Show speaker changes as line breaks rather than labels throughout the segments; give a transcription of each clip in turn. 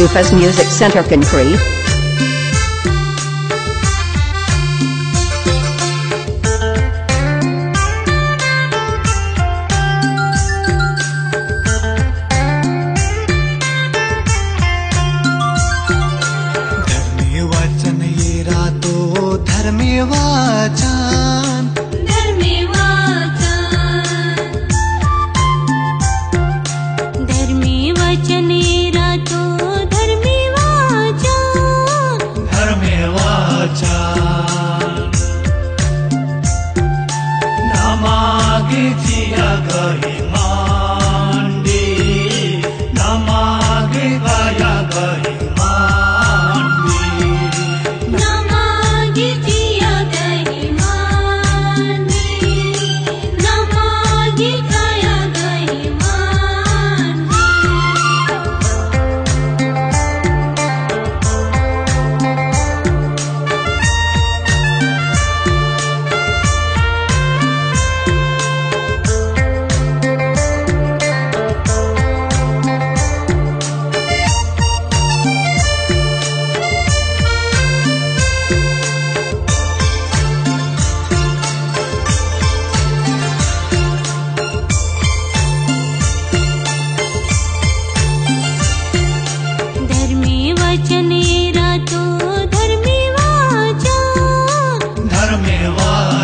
Chufas Music Center Concrete
माग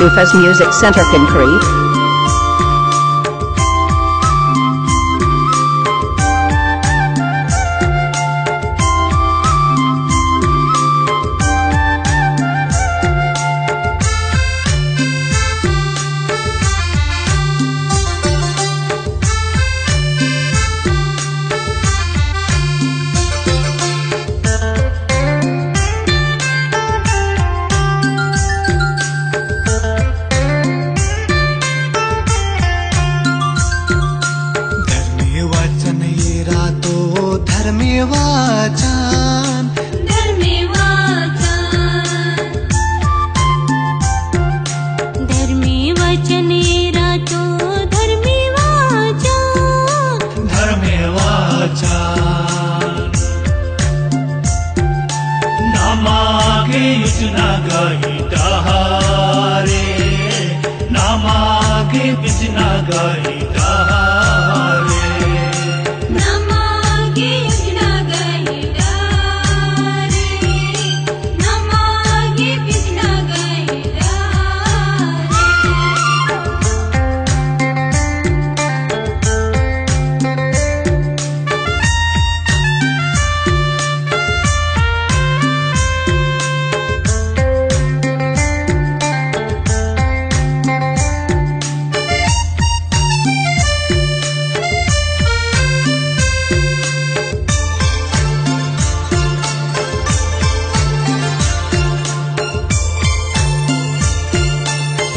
Dufas Music Center in Crete,
विना गायता हे नामा के विष्णा गायता